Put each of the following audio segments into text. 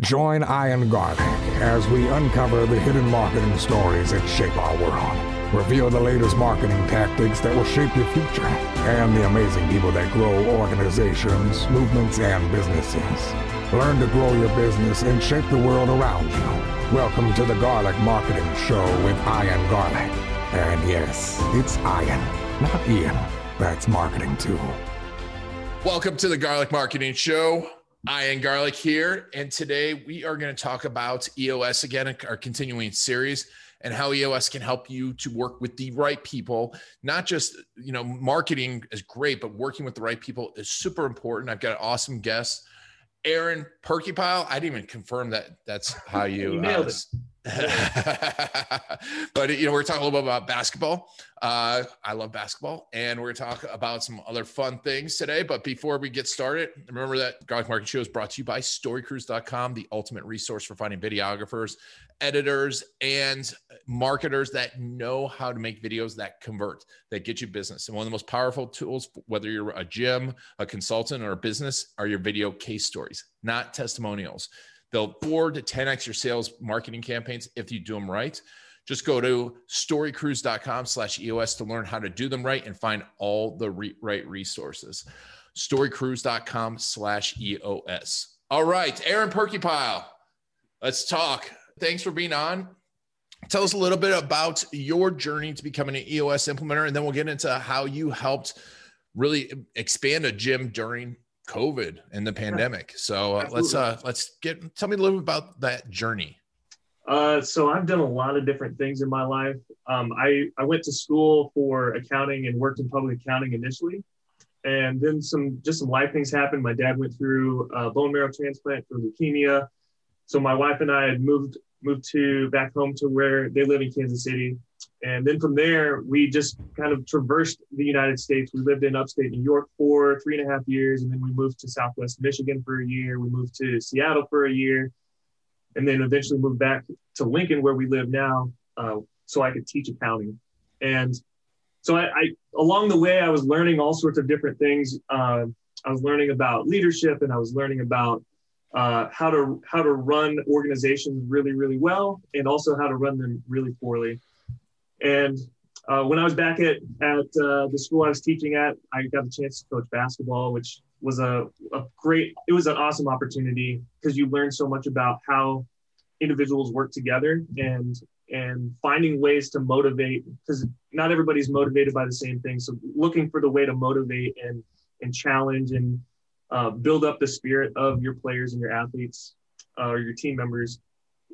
Join Ian Garlic as we uncover the hidden marketing stories that shape our world. Reveal the latest marketing tactics that will shape your future and the amazing people that grow organizations, movements, and businesses. Learn to grow your business and shape the world around you. Welcome to the Garlic Marketing Show with Ian Garlic. And yes, it's Ian, not Ian. That's marketing too. Welcome to the Garlic Marketing Show. Ian Garlic here, and today we are going to talk about EOS again, our continuing series, and how EOS can help you to work with the right people. Not just you know, marketing is great, but working with the right people is super important. I've got an awesome guest, Aaron Perkypile. I didn't even confirm that that's how you, you nailed uh, it. but you know, we're talking a little bit about basketball. Uh, I love basketball, and we're going to talk about some other fun things today. But before we get started, remember that Garlic Market Show is brought to you by StoryCruise.com, the ultimate resource for finding videographers, editors, and marketers that know how to make videos that convert, that get you business. And one of the most powerful tools, whether you're a gym, a consultant, or a business, are your video case stories, not testimonials. They'll four to 10x your sales marketing campaigns if you do them right. Just go to storycruise.com slash EOS to learn how to do them right and find all the re- right resources. Storycruise.com slash EOS. All right, Aaron Perkypile, let's talk. Thanks for being on. Tell us a little bit about your journey to becoming an EOS implementer, and then we'll get into how you helped really expand a gym during COVID and the pandemic. So uh, let's uh, let's get tell me a little bit about that journey. Uh, so I've done a lot of different things in my life. Um, I I went to school for accounting and worked in public accounting initially, and then some just some life things happened. My dad went through a bone marrow transplant for leukemia, so my wife and I had moved moved to back home to where they live in Kansas City, and then from there, we just kind of traversed the United States. We lived in upstate New York for three and a half years, and then we moved to Southwest Michigan for a year. We moved to Seattle for a year, and then eventually moved back to Lincoln, where we live now, uh, so I could teach accounting. And so I, I, along the way, I was learning all sorts of different things. Uh, I was learning about leadership, and I was learning about uh, how to how to run organizations really, really well, and also how to run them really poorly. And uh, when I was back at at uh, the school I was teaching at, I got a chance to coach basketball, which was a, a great. It was an awesome opportunity because you learn so much about how individuals work together and and finding ways to motivate because not everybody's motivated by the same thing. So looking for the way to motivate and and challenge and uh, build up the spirit of your players and your athletes uh, or your team members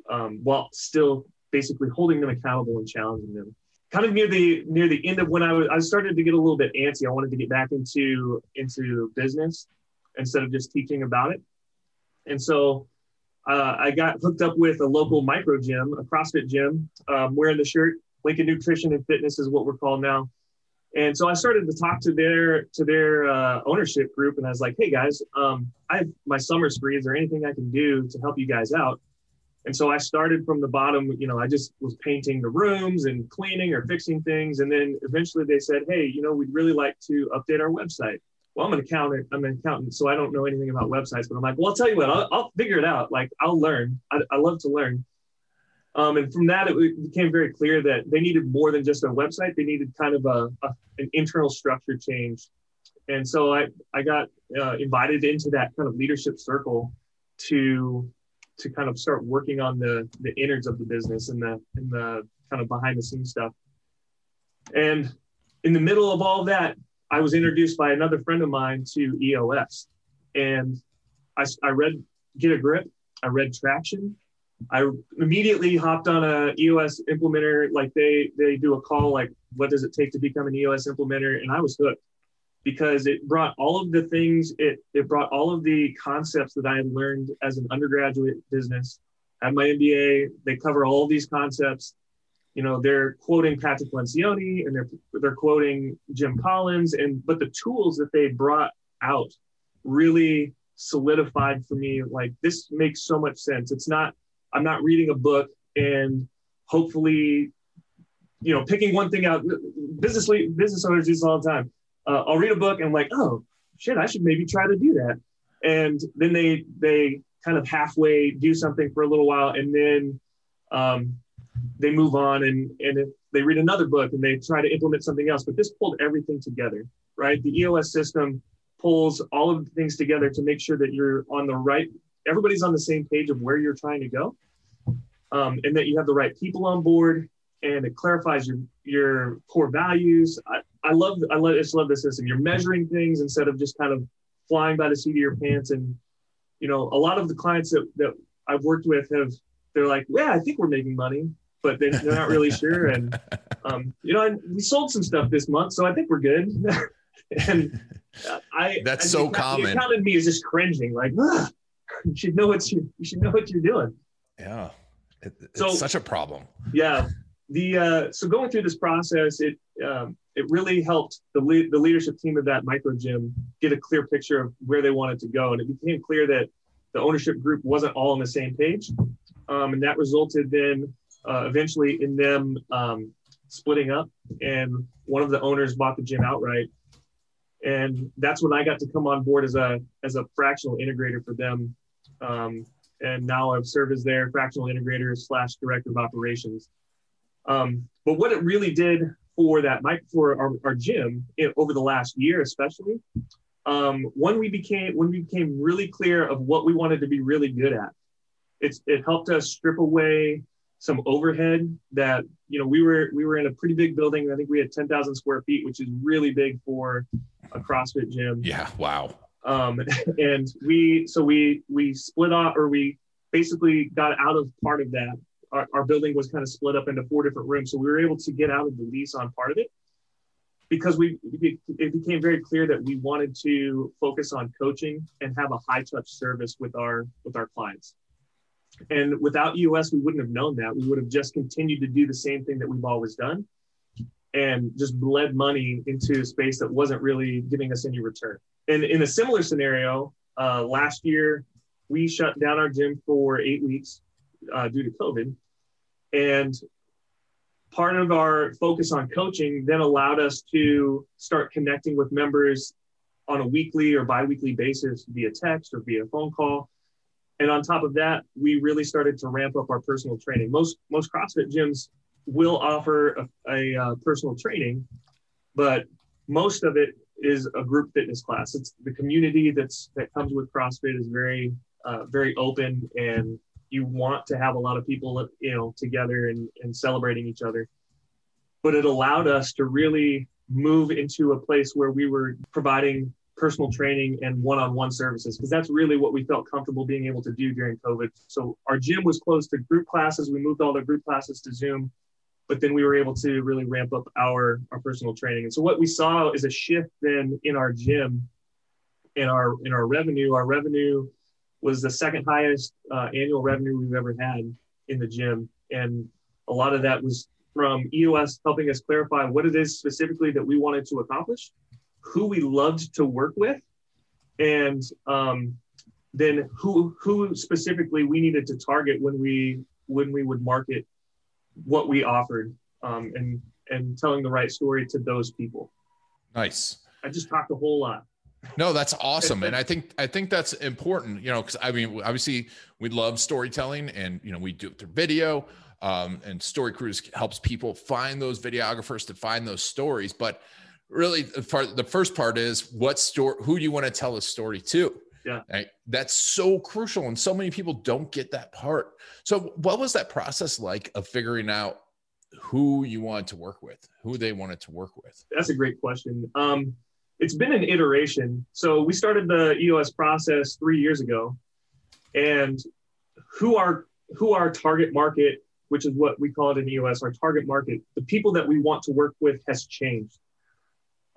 um, while still basically holding them accountable and challenging them. Kind of near the near the end of when I was I started to get a little bit antsy. I wanted to get back into into business instead of just teaching about it. And so uh, I got hooked up with a local micro gym, a CrossFit gym, um, wearing the shirt. Lincoln Nutrition and Fitness is what we're called now. And so I started to talk to their to their uh, ownership group, and I was like, "Hey guys, um, I have my summer free. Is there anything I can do to help you guys out?" And so I started from the bottom, you know, I just was painting the rooms and cleaning or fixing things. And then eventually they said, hey, you know, we'd really like to update our website. Well, I'm an accountant. I'm an accountant, so I don't know anything about websites. But I'm like, well, I'll tell you what, I'll, I'll figure it out. Like, I'll learn. I, I love to learn. Um, and from that, it became very clear that they needed more than just a website. They needed kind of a, a an internal structure change. And so I, I got uh, invited into that kind of leadership circle to to kind of start working on the the innards of the business and the and the kind of behind the scenes stuff. And in the middle of all of that, I was introduced by another friend of mine to EOS, and I, I read Get a Grip, I read Traction, I immediately hopped on a EOS implementer. Like they they do a call like, what does it take to become an EOS implementer? And I was hooked because it brought all of the things it it brought all of the concepts that I had learned as an undergraduate business at my MBA. They cover all these concepts. You know, they're quoting Patrick Lencioni and they're they're quoting Jim Collins, and but the tools that they brought out really solidified for me like this makes so much sense. It's not I'm not reading a book and hopefully you know picking one thing out business business owners do this all the time uh, I'll read a book and I'm like, oh shit, I should maybe try to do that. And then they they kind of halfway do something for a little while and then um, they move on and and they read another book and they try to implement something else. But this pulled everything together right? The eos system pulls all of the things together to make sure that you're on the right everybody's on the same page of where you're trying to go um, and that you have the right people on board and it clarifies your your core values. I, I love i love, I just love the system you're measuring things instead of just kind of flying by the seat of your pants and you know a lot of the clients that, that i've worked with have they're like yeah i think we're making money but they, they're not really sure and um, you know we sold some stuff this month so i think we're good and I that's I, so common. The accountant me is just cringing, like, you should know what you you should know what you're doing. Yeah, it, it's So- such a problem. Yeah, the uh, so going through this process, it um, it really helped the le- the leadership team of that micro gym get a clear picture of where they wanted to go, and it became clear that the ownership group wasn't all on the same page, um, and that resulted then uh, eventually in them um, splitting up, and one of the owners bought the gym outright, and that's when I got to come on board as a as a fractional integrator for them, um, and now I've served as their fractional integrator slash director of operations. Um, but what it really did for that mic for our, our gym it, over the last year, especially, um, when we became when we became really clear of what we wanted to be really good at, it's it helped us strip away some overhead that you know we were we were in a pretty big building. I think we had ten thousand square feet, which is really big for a CrossFit gym Yeah. Wow. um, and we so we we split off or we basically got out of part of that our, our building was kind of split up into four different rooms. So we were able to get out of the lease on part of it because we it became very clear that we wanted to focus on coaching and have a high touch service with our with our clients. And without us we wouldn't have known that. We would have just continued to do the same thing that we've always done and just bled money into a space that wasn't really giving us any return. And in a similar scenario, uh, last year we shut down our gym for eight weeks uh, due to COVID, and part of our focus on coaching then allowed us to start connecting with members on a weekly or biweekly basis via text or via phone call. And on top of that, we really started to ramp up our personal training. Most most CrossFit gyms will offer a, a uh, personal training, but most of it is a group fitness class. It's the community that's that comes with CrossFit is very uh, very open, and you want to have a lot of people you know together and, and celebrating each other. But it allowed us to really move into a place where we were providing personal training and one-on-one services because that's really what we felt comfortable being able to do during COVID. So our gym was closed to group classes. We moved all the group classes to Zoom but then we were able to really ramp up our our personal training. And so what we saw is a shift then in our gym, in our in our revenue. Our revenue was the second highest uh, annual revenue we've ever had in the gym, and a lot of that was from EOS helping us clarify what it is specifically that we wanted to accomplish, who we loved to work with, and um, then who who specifically we needed to target when we when we would market what we offered um, and and telling the right story to those people. Nice. I just talked a whole lot. No, that's awesome, and I think I think that's important. You know, because I mean, obviously, we love storytelling, and you know, we do it through video. Um, and Story Cruise helps people find those videographers to find those stories. But really, the, part, the first part is what story? Who do you want to tell a story to? Yeah. Right? That's so crucial, and so many people don't get that part. So, what was that process like of figuring out who you wanted to work with, who they wanted to work with? That's a great question. Um, it's been an iteration. So we started the EOS process three years ago, and who our who our target market, which is what we call it in EOS, our target market, the people that we want to work with has changed.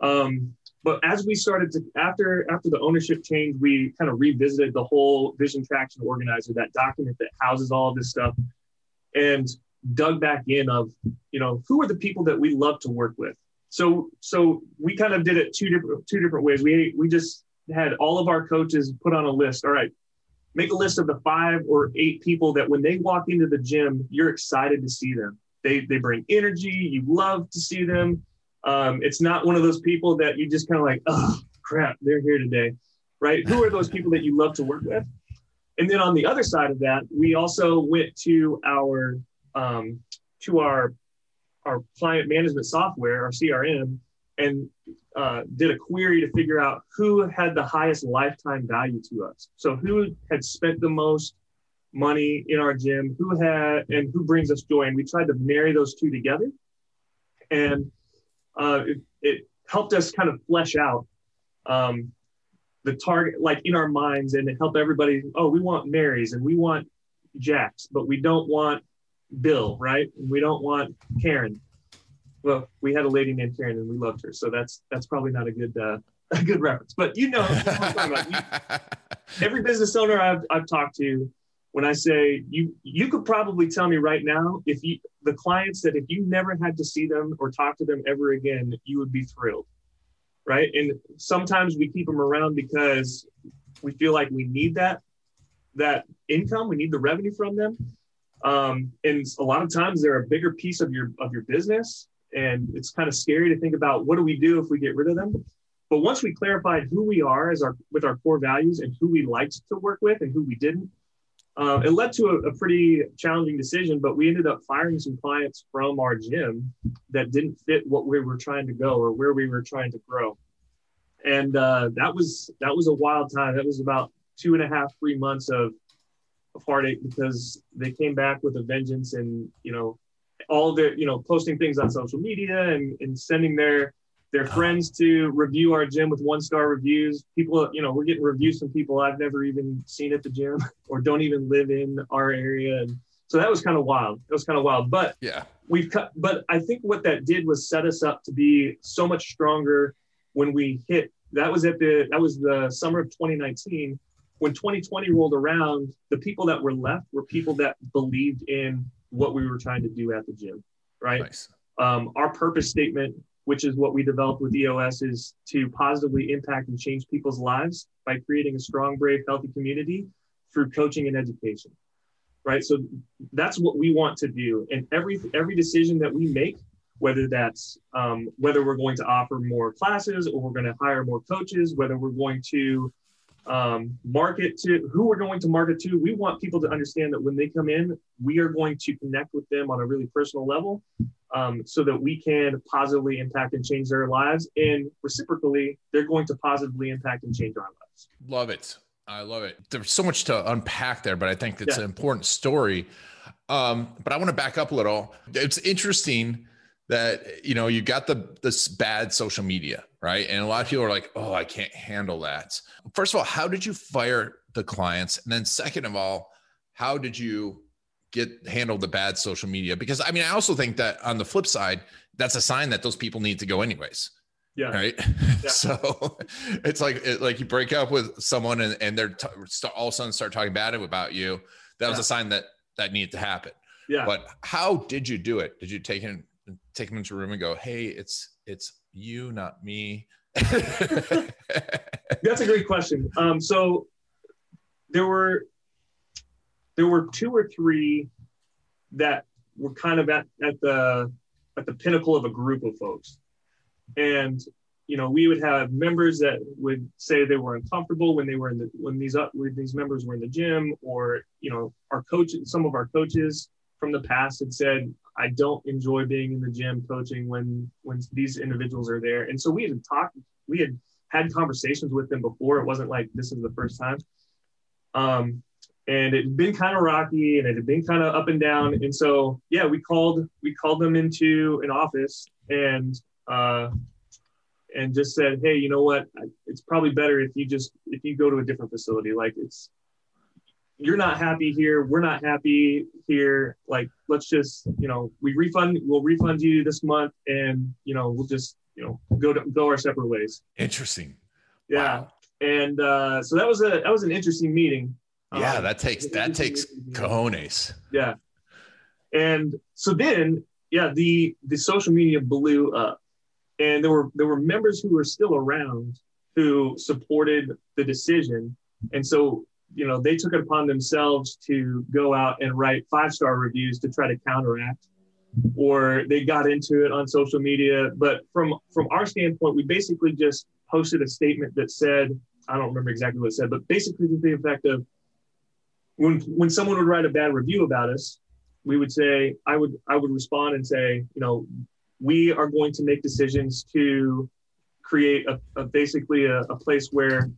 Um, but as we started to after after the ownership change, we kind of revisited the whole Vision Traction Organizer, that document that houses all of this stuff, and dug back in of you know who are the people that we love to work with so so we kind of did it two different two different ways. We we just had all of our coaches put on a list. All right make a list of the five or eight people that when they walk into the gym you're excited to see them. They they bring energy. You love to see them. Um, it's not one of those people that you just kind of like oh crap they're here today right? Who are those people that you love to work with? And then on the other side of that, we also went to our um, to our our client management software, our CRM, and uh, did a query to figure out who had the highest lifetime value to us. So who had spent the most money in our gym, who had and who brings us joy. And we tried to marry those two together, and uh, it, it, helped us kind of flesh out um, the target, like in our minds, and it helped everybody. Oh, we want Marys and we want Jacks, but we don't want Bill, right? And we don't want Karen. Well, we had a lady named Karen, and we loved her, so that's that's probably not a good uh, a good reference. But you know, every business owner I've I've talked to when I say you you could probably tell me right now if you the clients that if you never had to see them or talk to them ever again, you would be thrilled. Right. And sometimes we keep them around because we feel like we need that that income, we need the revenue from them. Um, and a lot of times they're a bigger piece of your of your business. And it's kind of scary to think about what do we do if we get rid of them. But once we clarified who we are as our with our core values and who we liked to work with and who we didn't, uh, it led to a, a, pretty challenging decision, but we ended up firing some clients from our gym that didn't fit what we were trying to go or where we were trying to grow. And uh, that was that was a wild time. That was about two and a half, three months of, of heartache because they came back with a vengeance and you know all the you know posting things on social media and, and sending their their ah. friends to review our gym with one star reviews. People, you know, we're getting reviews from people I've never even seen at the gym or don't even live in our area. And so that was kind of wild. It was kind of wild. But yeah, we've cut, but I think what that did was set us up to be so much stronger when we hit. That was at the, that was the summer of 2019. When 2020 rolled around, the people that were left were people that believed in what we were trying to do at the gym. Right. Nice. Um, our purpose statement which is what we developed with EOS, is to positively impact and change people's lives by creating a strong, brave, healthy community through coaching and education. Right. So that's what we want to do. And every every decision that we make, whether that's um, whether we're going to offer more classes or we're going to hire more coaches, whether we're going to um, market to who we're going to market to. We want people to understand that when they come in, we are going to connect with them on a really personal level um, so that we can positively impact and change their lives. And reciprocally, they're going to positively impact and change our lives. Love it. I love it. There's so much to unpack there, but I think it's yeah. an important story. Um, but I want to back up a little. It's interesting that you know you got the this bad social media right? And a lot of people are like oh i can't handle that. First of all how did you fire the clients? And then second of all how did you get handle the bad social media? Because i mean i also think that on the flip side that's a sign that those people need to go anyways yeah. right? Yeah. so it's like it, like you break up with someone and, and they're t- all of a sudden start talking bad about you that was a sign that that needed to happen. Yeah. But how did you do it? Did you take in take them into a room and go, "Hey, it's it's you, not me." That's a great question. Um, so there were there were two or three that were kind of at, at the at the pinnacle of a group of folks, and you know we would have members that would say they were uncomfortable when they were in the when these uh, when these members were in the gym, or you know our coach some of our coaches from the past had said I don't enjoy being in the gym coaching when when these individuals are there. And so we had talked, we had had conversations with them before. It wasn't like this is the first time. Um, and it had been kind of rocky and it had been kind of up and down. And so yeah, we called we called them into an office and uh, and just said, hey, you know what? It's probably better if you just if you go to a different facility. Like it's you're not happy here we're not happy here like let's just you know we refund we'll refund you this month and you know we'll just you know go to go our separate ways. Interesting. Yeah. Wow. and uh so that was a that was an interesting meeting. Yeah um, that takes that takes cojones. Yeah. And so then yeah the the social media blew up. And there were there were members who were still around who supported the decision. And so you know, they took it upon themselves to go out and write five star reviews to try to counteract, or they got into it on social media. But from from our standpoint, we basically just posted a statement that said, I don't remember exactly what it said, but basically to the effect of, when when someone would write a bad review about us, we would say, I would I would respond and say, you know, we are going to make decisions to create a, a basically a, a place where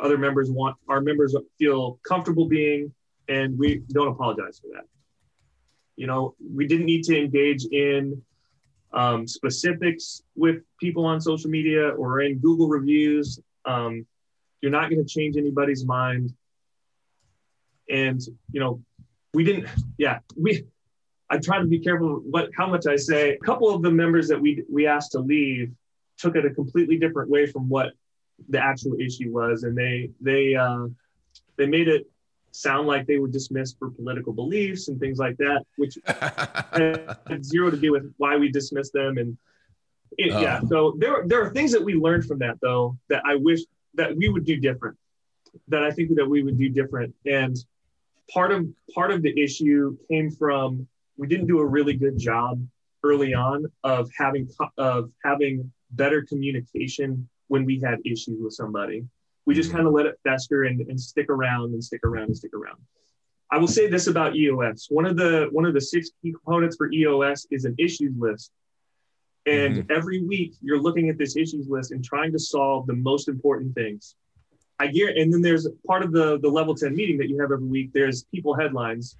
other members want our members feel comfortable being, and we don't apologize for that. You know, we didn't need to engage in um, specifics with people on social media or in Google reviews. Um, you're not going to change anybody's mind. And you know, we didn't. Yeah, we. I try to be careful what how much I say. A couple of the members that we we asked to leave took it a completely different way from what the actual issue was, and they they uh, they made it sound like they were dismissed for political beliefs and things like that, which had zero to do with why we dismissed them. And it, uh. yeah, so there there are things that we learned from that though that I wish that we would do different. That I think that we would do different. And part of part of the issue came from we didn't do a really good job early on of having of having better communication when we had issues with somebody. We just mm-hmm. kind of let it fester and, and stick around and stick around and stick around. I will say this about EOS. One of the one of the six key components for EOS is an issues list. And mm-hmm. every week you're looking at this issues list and trying to solve the most important things. I gear and then there's part of the the level 10 meeting that you have every week. There's people headlines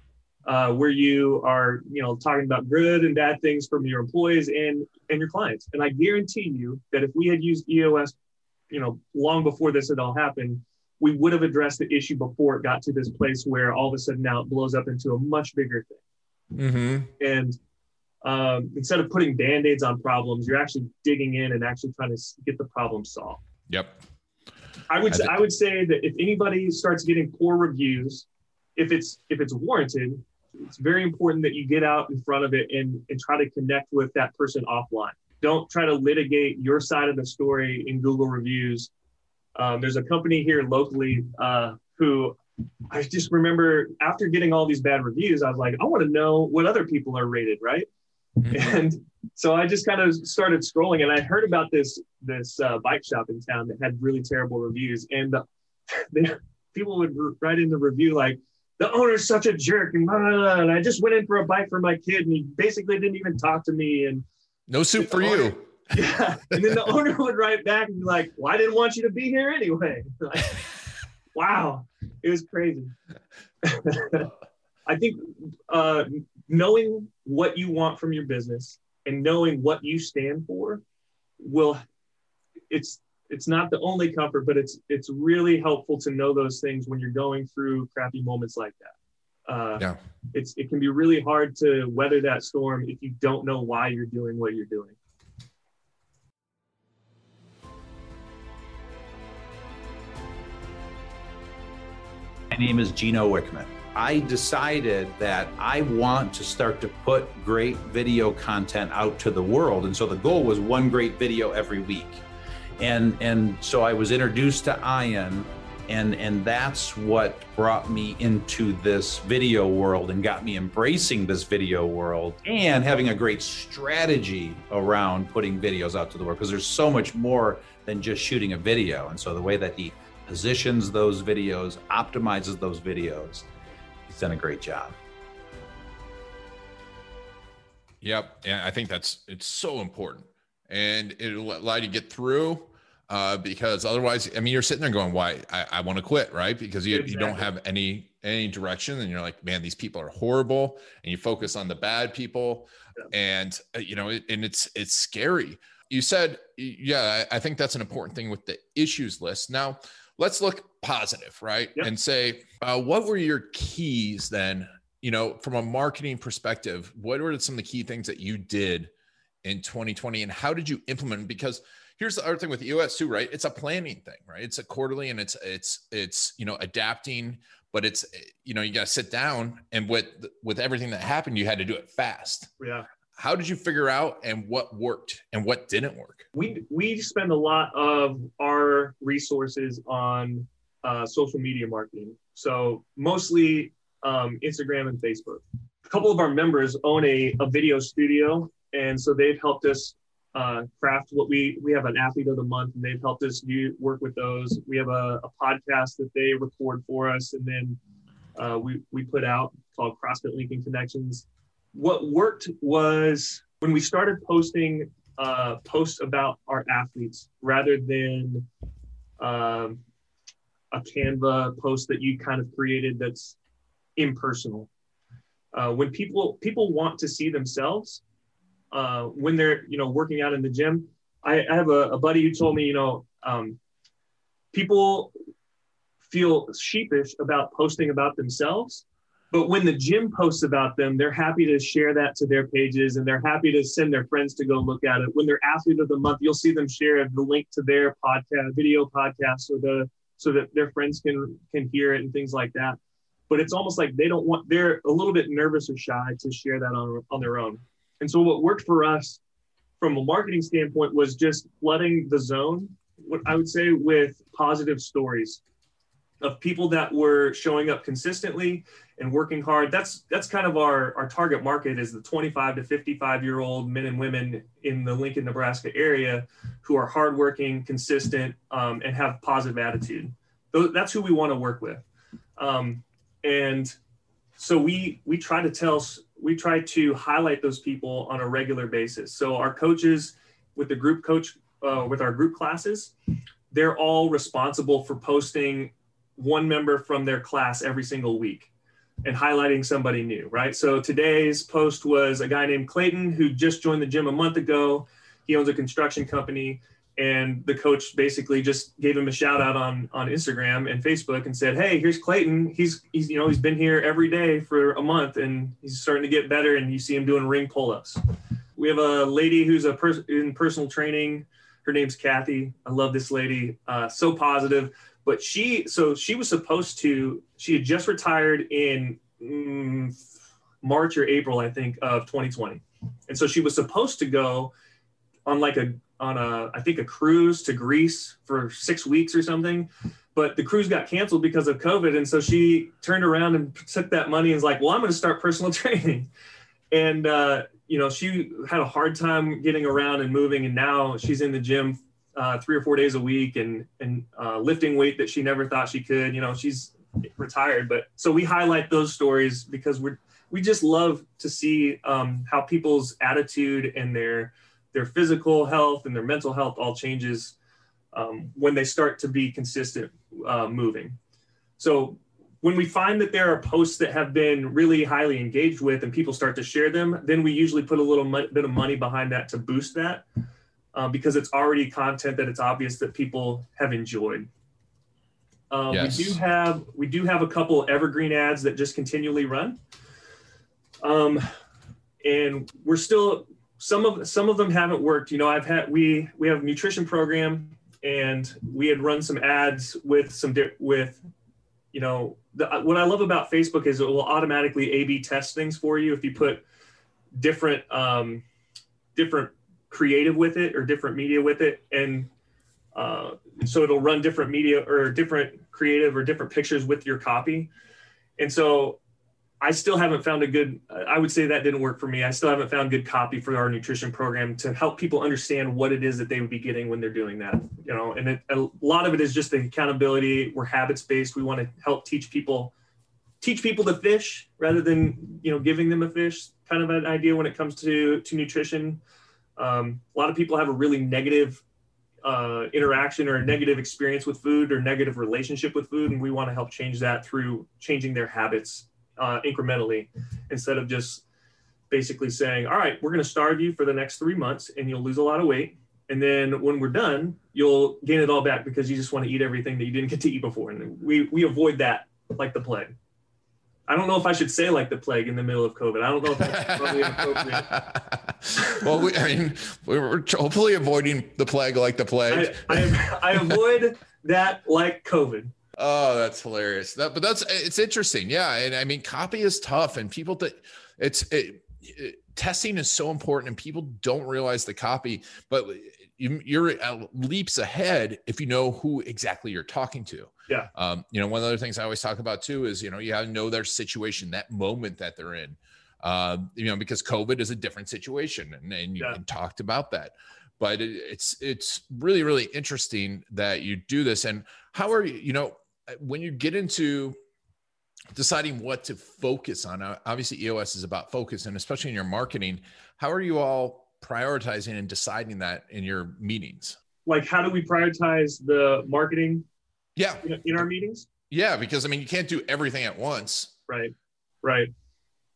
uh, where you are, you know, talking about good and bad things from your employees and and your clients. And I guarantee you that if we had used EOS, you know, long before this had all happened, we would have addressed the issue before it got to this place where all of a sudden now it blows up into a much bigger thing. Mm-hmm. And um, instead of putting band-aids on problems, you're actually digging in and actually trying to get the problem solved. Yep. I would I, I would say that if anybody starts getting poor reviews, if it's if it's warranted, it's very important that you get out in front of it and, and try to connect with that person offline. Don't try to litigate your side of the story in Google reviews. Um, there's a company here locally uh, who I just remember after getting all these bad reviews, I was like, I want to know what other people are rated, right? Mm-hmm. And so I just kind of started scrolling, and I heard about this this uh, bike shop in town that had really terrible reviews, and the, they, people would write in the review like, the owner's such a jerk and, blah, blah, blah. and I just went in for a bike for my kid and he basically didn't even talk to me and no soup for owner, you. Yeah. And then the owner would write back and be like, well, I didn't want you to be here anyway. Like, wow. It was crazy. I think uh, knowing what you want from your business and knowing what you stand for will it's it's not the only comfort, but it's it's really helpful to know those things when you're going through crappy moments like that. Uh, yeah, it's it can be really hard to weather that storm if you don't know why you're doing what you're doing. My name is Gino Wickman. I decided that I want to start to put great video content out to the world. And so the goal was one great video every week and and so I was introduced to Ian and and that's what brought me into this video world and got me embracing this video world and having a great strategy around putting videos out to the world because there's so much more than just shooting a video. And so the way that he positions those videos optimizes those videos he's done a great job. Yep. And i think that's it's so important. And it'll allow you to get through uh, because otherwise, I mean, you're sitting there going, "Why? I, I want to quit," right? Because you exactly. you don't have any any direction, and you're like, "Man, these people are horrible," and you focus on the bad people, yeah. and uh, you know, and it's it's scary. You said, yeah, I, I think that's an important thing with the issues list. Now, let's look positive, right? Yep. And say, uh, what were your keys then? You know, from a marketing perspective, what were some of the key things that you did in 2020, and how did you implement? Because here's the other thing with EOS too, right? It's a planning thing, right? It's a quarterly and it's it's it's you know adapting, but it's you know you got to sit down and with with everything that happened, you had to do it fast. Yeah. How did you figure out and what worked and what didn't work? We we spend a lot of our resources on uh, social media marketing, so mostly um, Instagram and Facebook. A couple of our members own a, a video studio, and so they've helped us uh, craft what we we have an athlete of the month and they've helped us do work with those we have a, a, podcast that they record for us and then uh, we, we put out called CrossFit Lincoln Connections. What worked was when we started posting uh, posts about our athletes rather than um, a Canva post that you kind of created that's impersonal. Uh, when people people want to see themselves uh, when they're you know working out in the gym, I, I have a, a, buddy who told me you know um, people feel sheepish about posting about themselves but when the gym posts about them, they're happy to share that to their pages and they're happy to send their friends to go look at it. When they're athlete of the month, you'll see them share the link to their podcast, video podcast, or the so that their friends can can hear it and things like that. But it's almost like they don't want they're a little bit nervous or shy to share that on on their own. And so what worked for us from a marketing standpoint was just flooding the zone, what I would say, with positive stories of people that were showing up consistently and working hard. That's that's kind of our our target market is the 25 to 55 year old men and women in the Lincoln, Nebraska area who are hardworking, consistent, um, and have positive attitude. That's who we want to work with. Um, and so we we try to tell we try to highlight those people on a regular basis. So our coaches with the group coach uh, with our group classes, they're all responsible for posting one member from their class every single week and highlighting somebody new, right? So today's post was a guy named Clayton who just joined the gym a month ago. He owns a construction company and the coach basically just gave him a shout out on on Instagram and Facebook and said, "Hey, here's Clayton. He's he's you know, he's been here every day for a month and he's starting to get better and you see him doing ring pull-ups." We have a lady who's a pers- in personal training. Her name's Kathy. I love this lady. Uh, so positive but she so she was supposed to she had just retired in mm, march or april i think of 2020 and so she was supposed to go on like a on a i think a cruise to greece for six weeks or something. But the cruise got canceled because of covid. And so she turned around and took that money and was like well i'm going to start personal training. And uh, you know she had a hard time getting around and moving. And now she's in the gym uh, three or four days a week and and uh, lifting weight that she never thought she could. You know, she's retired, but so we highlight those stories because we're we just love to see um, how people's attitude and their their physical health and their mental health all changes um, when they start to be consistent uh, moving. So when we find that there are posts that have been really highly engaged with and people start to share them, then we usually put a little bit of money behind that to boost that um, because it's already content that it's obvious that people have enjoyed. Um, yes. We do have we do have a couple evergreen ads that just continually run, um, and we're still some of some of them haven't worked. You know, I've had we we have a nutrition program, and we had run some ads with some with, you know, the, what I love about Facebook is it will automatically A/B test things for you if you put different um, different creative with it or different media with it and uh, so it'll run different media or different creative or different pictures with your copy and so i still haven't found a good i would say that didn't work for me. I still haven't found good copy for our nutrition program to help people understand what it is that they would be getting when they're doing that you know? And it, a lot of it is just the accountability. We're habits based we want to help teach people teach people to fish rather than you know giving them a fish kind of an idea when it comes to to nutrition. Um, a lot of people have a really negative uh, interaction or a negative experience with food or negative relationship with food, and we want to help change that through changing their habits uh, incrementally instead of just basically saying, "All right, we're going to starve you for the next three months, and you'll lose a lot of weight." And then when we're done, you'll gain it all back because you just want to eat everything that you didn't get to eat before. And we, we avoid that like the plague. I don't know if I should say like the plague in the middle of COVID. I don't know if that's probably appropriate. well, we, I mean, we're hopefully avoiding the plague like the plague. I, I, I avoid that like COVID. Oh, that's hilarious. That, but that's it's interesting. Yeah, and I mean, copy is tough, and people that it's it, it, testing is so important, and people don't realize the copy. But you, are leaps ahead if you know who exactly you're talking to. Yeah. Um, you know, one of the other things I always talk about too is, you know, you have to know their situation, that moment that they're in. Uh, you know, because COVID is a different situation, and, and you yeah. talked about that. But it, it's it's really really interesting that you do this. And how are you? You know, when you get into deciding what to focus on. Uh, obviously, EOS is about focus, and especially in your marketing. How are you all prioritizing and deciding that in your meetings? Like, how do we prioritize the marketing? Yeah, in our meetings. Yeah, because I mean, you can't do everything at once. Right. Right.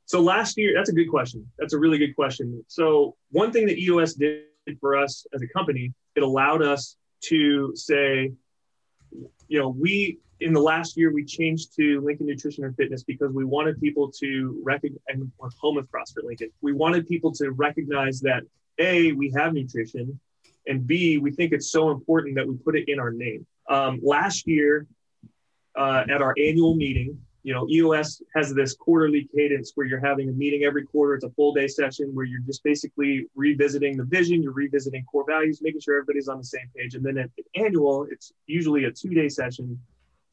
So last year, that's a good question. That's a really good question. So one thing that EOS did for us as a company, it allowed us to say, you know, we in the last year we changed to Lincoln Nutrition and Fitness because we wanted people to recognize and we're home of CrossFit Lincoln. We wanted people to recognize that a we have nutrition, and b we think it's so important that we put it in our name. Um, last year, uh, at our annual meeting, you know, EOS has this quarterly cadence where you're having a meeting every quarter. It's a full day session where you're just basically revisiting the vision, you're revisiting core values, making sure everybody's on the same page. And then at the annual, it's usually a two day session.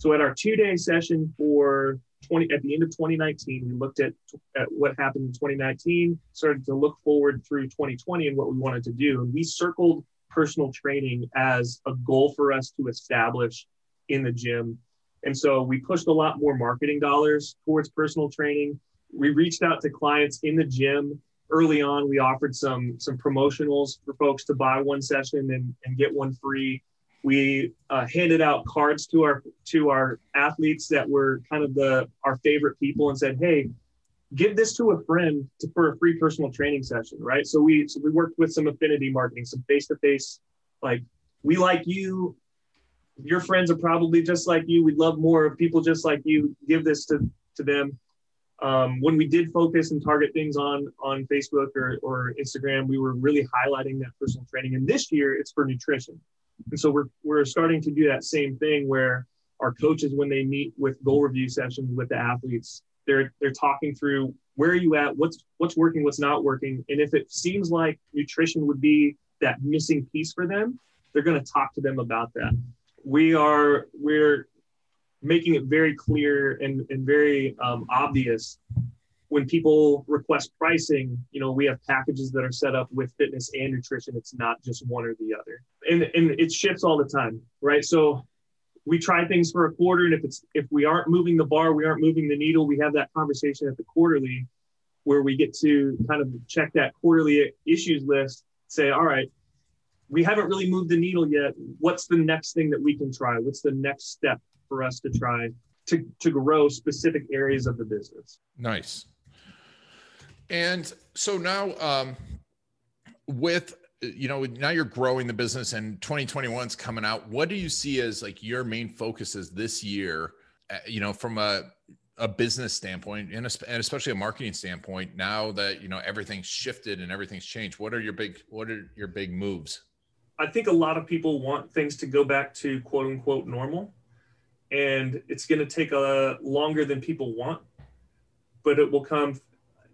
So at our two day session for 20, at the end of 2019, we looked at, at what happened in 2019, started to look forward through 2020 and what we wanted to do. And we circled personal training as a goal for us to establish in the gym and so we pushed a lot more marketing dollars towards personal training. We reached out to clients in the gym. Early on, we offered some some promotionals for folks to buy one session and, and get one free. We uh, handed out cards to our to our athletes that were kind of the our favorite people and said, "Hey, give this to a friend to, for a free personal training session." Right. So we so we worked with some affinity marketing, some face to face, like we like you your friends are probably just like you. We'd love more of people just like you. Give this to, to them. Um, when we did focus and target things on on Facebook or, or Instagram, we were really highlighting that personal training. And this year, it's for nutrition. And so we're we're starting to do that same thing where our coaches, when they meet with goal review sessions with the athletes, they're they're talking through where are you at, what's what's working, what's not working, and if it seems like nutrition would be that missing piece for them, they're going to talk to them about that. We are we're making it very clear and, and very um, obvious when people request pricing you know we have packages that are set up with fitness and nutrition it's not just one or the other and and it shifts all the time right so we try things for a quarter and if it's if we aren't moving the bar we aren't moving the needle we have that conversation at the quarterly where we get to kind of check that quarterly issues list say all right we haven't really moved the needle yet. What's the next thing that we can try? What's the next step for us to try to, to grow specific areas of the business? Nice. And so now, um, with you know now you're growing the business and 2021's coming out what do you see as like your main focuses this year uh, you know from a a business standpoint and, especially a marketing standpoint now that you know everything's shifted and everything's changed what are your big what are your big moves I think a lot of people want things to go back to quote unquote normal. And it's going to take a longer than people want, but it will come.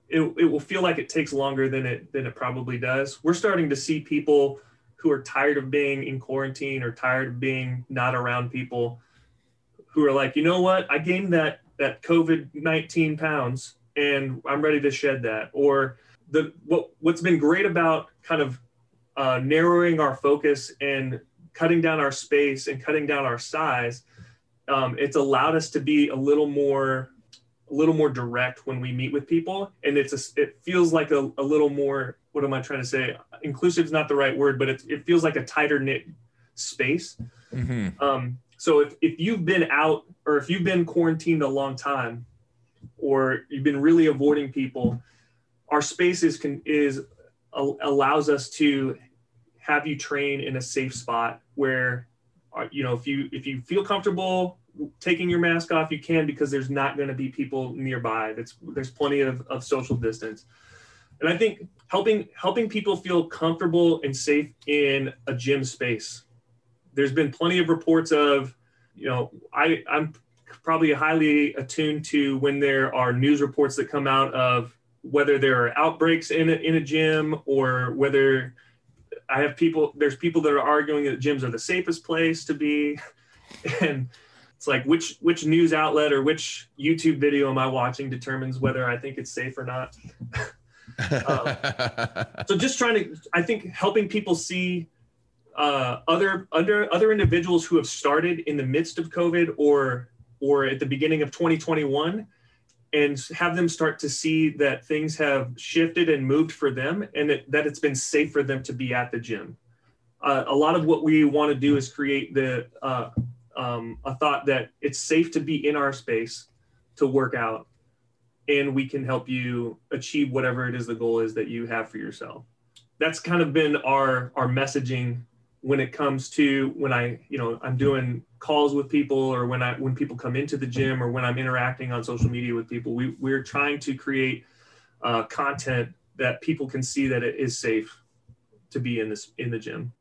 It, it will feel like it takes longer than it than it probably does. We're starting to see people who are tired of being in quarantine or tired of being not around people who are like, you know what, I gained that that COVID nineteen pounds and I'm ready to shed that. Or the what what's been great about kind of uh, narrowing our focus and cutting down our space and cutting down our size, um, it's allowed us to be a little more a little more direct when we meet with people. And it's a, it feels like a, a little more what am i trying to say? Inclusive is not the right word but it, it feels like a tighter knit space. Mm-hmm. um, so if, if you've been out or if you've been quarantined a long time or you've been really avoiding people our space is, can, is allows us to have you train in a safe spot where uh, you know if you if you feel comfortable taking your mask off you can because there's not going to be people nearby. That's there's plenty of, of social distance. And i think helping helping people feel comfortable and safe in a gym space. There's been plenty of reports of you know i i'm probably highly attuned to when there are news reports that come out of whether there are outbreaks in a, in a gym or whether I have people, there's people that are arguing that gyms are the safest place to be. And it's like, which, which news outlet or which YouTube video am I watching determines whether I think it's safe or not. so just trying to, I think helping people see uh, other, other, other individuals who have started in the midst of COVID or or at the beginning of 2021 and have them start to see that things have shifted and moved for them and that, that it's been safe for them to be at the gym. Uh, a lot of what we want to do is create the uh, um, a thought that it's safe to be in our space to work out and we can help you achieve whatever it is the goal is that you have for yourself. That's kind of been our our messaging when it comes to when i you know i'm doing calls with people or when i when people come into the gym or when i'm interacting on social media with people. We we're trying to create uh, content that people can see that it is safe to be in this in the gym.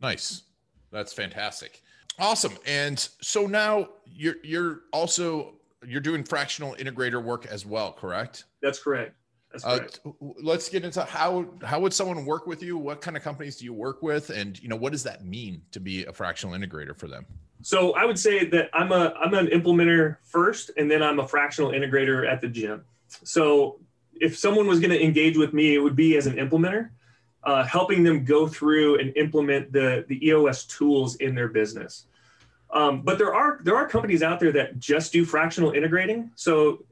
Nice. That's fantastic awesome and so now you're you're also you're doing fractional integrator work as well correct that's correct That's correct. uh, let's get into how how would someone work with you? What kind of companies do you work with, and you know what does that mean to be a fractional integrator for them? So I would say that I'm a I'm an implementer first, and then I'm a fractional integrator at the gym. So if someone was going to engage with me, it would be as an implementer, uh, helping them go through and implement the the EOS tools in their business. Um, but there are there are companies out there that just do fractional integrating. So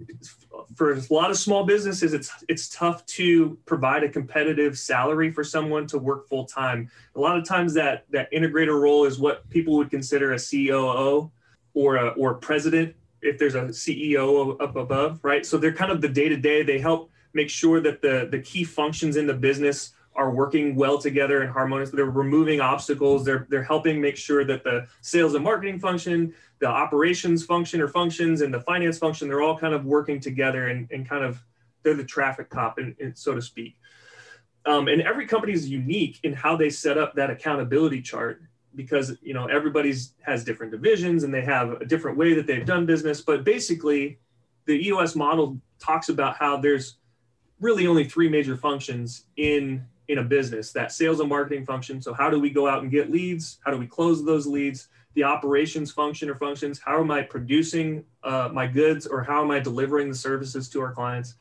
for a lot of small businesses, it's it's tough to provide a competitive salary for someone to work full time. A lot of times that that integrator role is what people would consider a COO or a or president if there's a CEO up above, right? So they're kind of the day to day. They help make sure that the the key functions in the business are working well together and harmonious. They're removing obstacles. They're they're helping make sure that the sales and marketing function, the operations function or functions, and the finance function, they're all kind of working together and, and kind of they're the traffic cop, and so to speak. Um, and every company is unique in how they set up that accountability chart because you know everybody's has different divisions and they have a different way that they've done business. But basically, the EOS model talks about how there's really only three major functions in in a business that sales and marketing function. So how do we go out and get leads? How do we close those leads? The operations function or functions how am i producing uh, my goods or how am i delivering the services to our clients?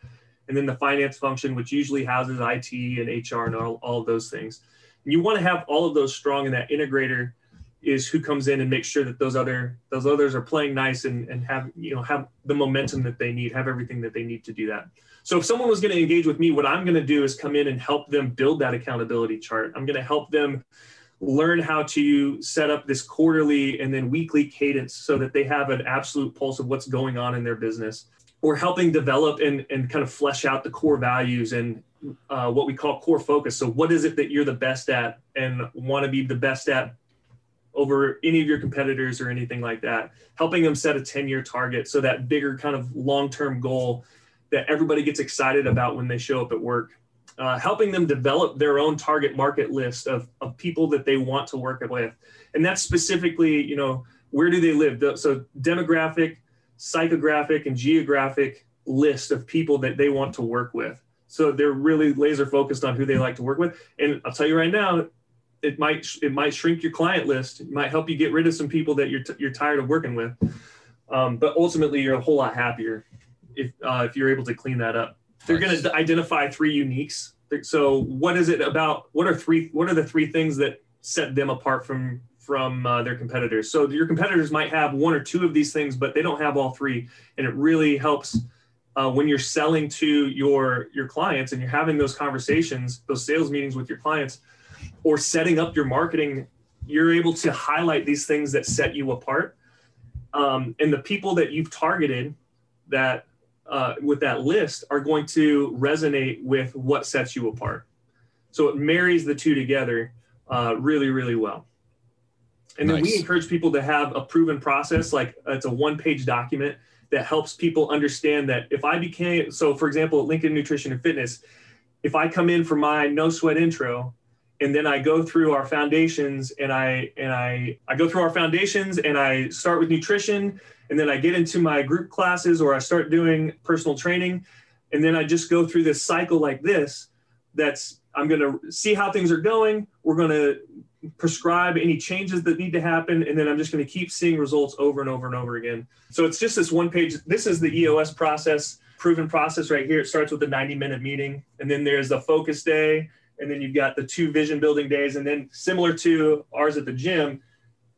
And then the finance function which usually houses it and hr and all, all of those things. And you want to have all of those strong and that integrator is who comes in and makes sure that those other those others are playing nice and, and have you know have the momentum that they need have everything that they need to do that so if someone was going to engage with me, what I'm going to do is come in and help them build that accountability chart. I'm going to help them learn how to set up this quarterly and then weekly cadence so that they have an absolute pulse of what's going on in their business. Or helping develop and, and kind of flesh out the core values and uh, what we call core focus. So, what is it that you're the best at and want to be the best at over any of your competitors or anything like that? Helping them set a 10 year target so that bigger kind of long term goal that everybody gets excited about when they show up at work. Uh, helping them develop their own target market list of, of people that they want to work with. And that's specifically, you know, where do they live? So demographic, psychographic, and geographic list of people that they want to work with. So they're really laser focused on who they like to work with. And I'll tell you right now, it might it might shrink your client list. It might help you get rid of some people that you're t- you're tired of working with. Um, but ultimately, you're a whole lot happier if uh, if you're able to clean that up. They're going to identify three uniques. So what is it about? What are three? What are the three things that set them apart from from uh, their competitors? So your competitors might have one or two of these things, but they don't have all three, and it really helps. Uh, when you're selling to your your clients and you're having those conversations, those sales meetings with your clients, or setting up your marketing, you're able to highlight these things that set you apart. Um, and the people that you've targeted that uh, with that list are going to resonate with what sets you apart. So it marries the two together uh, really, really well. And nice. then we encourage people to have a proven process, like it's a one page document that helps people understand that if I became, so for example, at Lincoln Nutrition and Fitness, if I come in for my no sweat intro, and then I go through our foundations and I and I I go through our foundations and I start with nutrition and then I get into my group classes or I start doing personal training. And then I just go through this cycle like this that's I'm going to see how things are going. We're going to prescribe any changes that need to happen. And then I'm just going to keep seeing results over and over and over again. So it's just this one page. This is the EOS process proven process right here. It starts with a 90 minute meeting. And then there's the focus day and then you've got the two vision building days and then similar to ours at the gym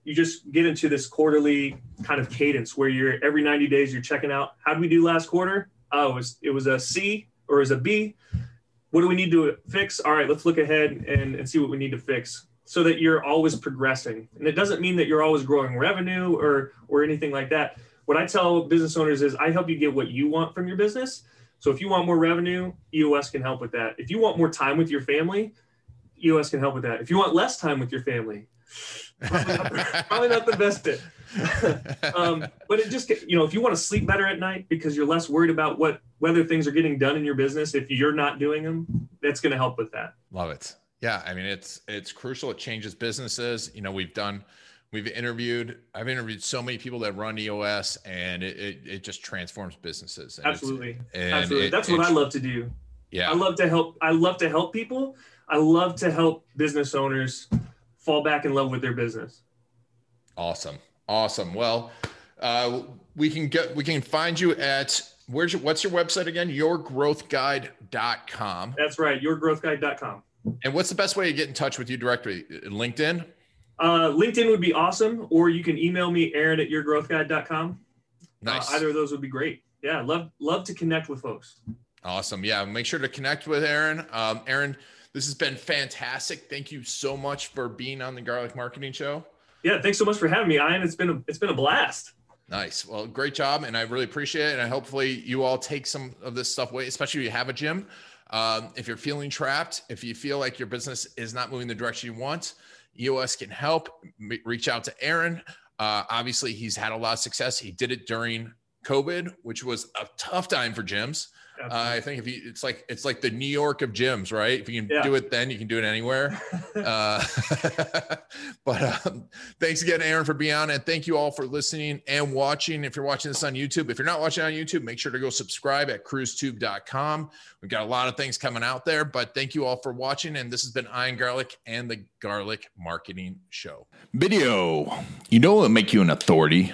you just get into this quarterly kind of cadence where you're every 90 days you're checking out how did we do last quarter? Oh it was, it was a c or is a b. What do we need to fix? All right let's look ahead and, and see what we need to fix so that you're always progressing. And it doesn't mean that you're always growing revenue or or anything like that. What i tell business owners is i help you get what you want from your business so if you want more revenue eos can help with that. If you want more time with your family eos can help with that. If you want less time with your family probably, not, probably not the best fit. um, but it just you know if you want to sleep better at night because you're less worried about what whether things are getting done in your business if you're not doing them that's going to help with that. Love it. Yeah i mean it's it's crucial. It changes businesses. You know we've done we've interviewed i've interviewed so many people that run eos and it it, it just transforms businesses and absolutely absolutely it, that's what i love to do yeah i love to help i love to help people i love to help business owners fall back in love with their business. Awesome. Awesome. Well, uh, we can get we can find you at where's your what's your website again? Yourgrowthguide.com. That's right, yourgrowthguide.com. And what's the best way to get in touch with you directly? LinkedIn? Uh, LinkedIn would be awesome, or you can email me, Aaron at yourgrowthguide.com. Nice. Uh, either of those would be great. Yeah, love love to connect with folks. Awesome. Yeah, make sure to connect with Aaron. Um, Aaron, this has been fantastic. Thank you so much for being on the Garlic Marketing Show. Yeah, thanks so much for having me, Ian. It's been a it's been a blast. Nice. Well, great job, and I really appreciate it. And I hopefully you all take some of this stuff away, especially if you have a gym. Um, if you're feeling trapped, if you feel like your business is not moving the direction you want, EOS can help. Reach out to Aaron. Uh, obviously, he's had a lot of success. He did it during COVID, which was a tough time for gyms. Uh, I think if you, it's like it's like the New York of gyms, right? If you can yeah. do it then, you can do it anywhere. uh, but um, thanks again, Aaron, for being on, and thank you all for listening and watching. If you're watching this on YouTube, if you're not watching on YouTube, make sure to go subscribe at crewstube.com. We've got a lot of things coming out there, but thank you all for watching. And this has been Ian Garlic and the Garlic Marketing Show. Video, you know, it'll make you an authority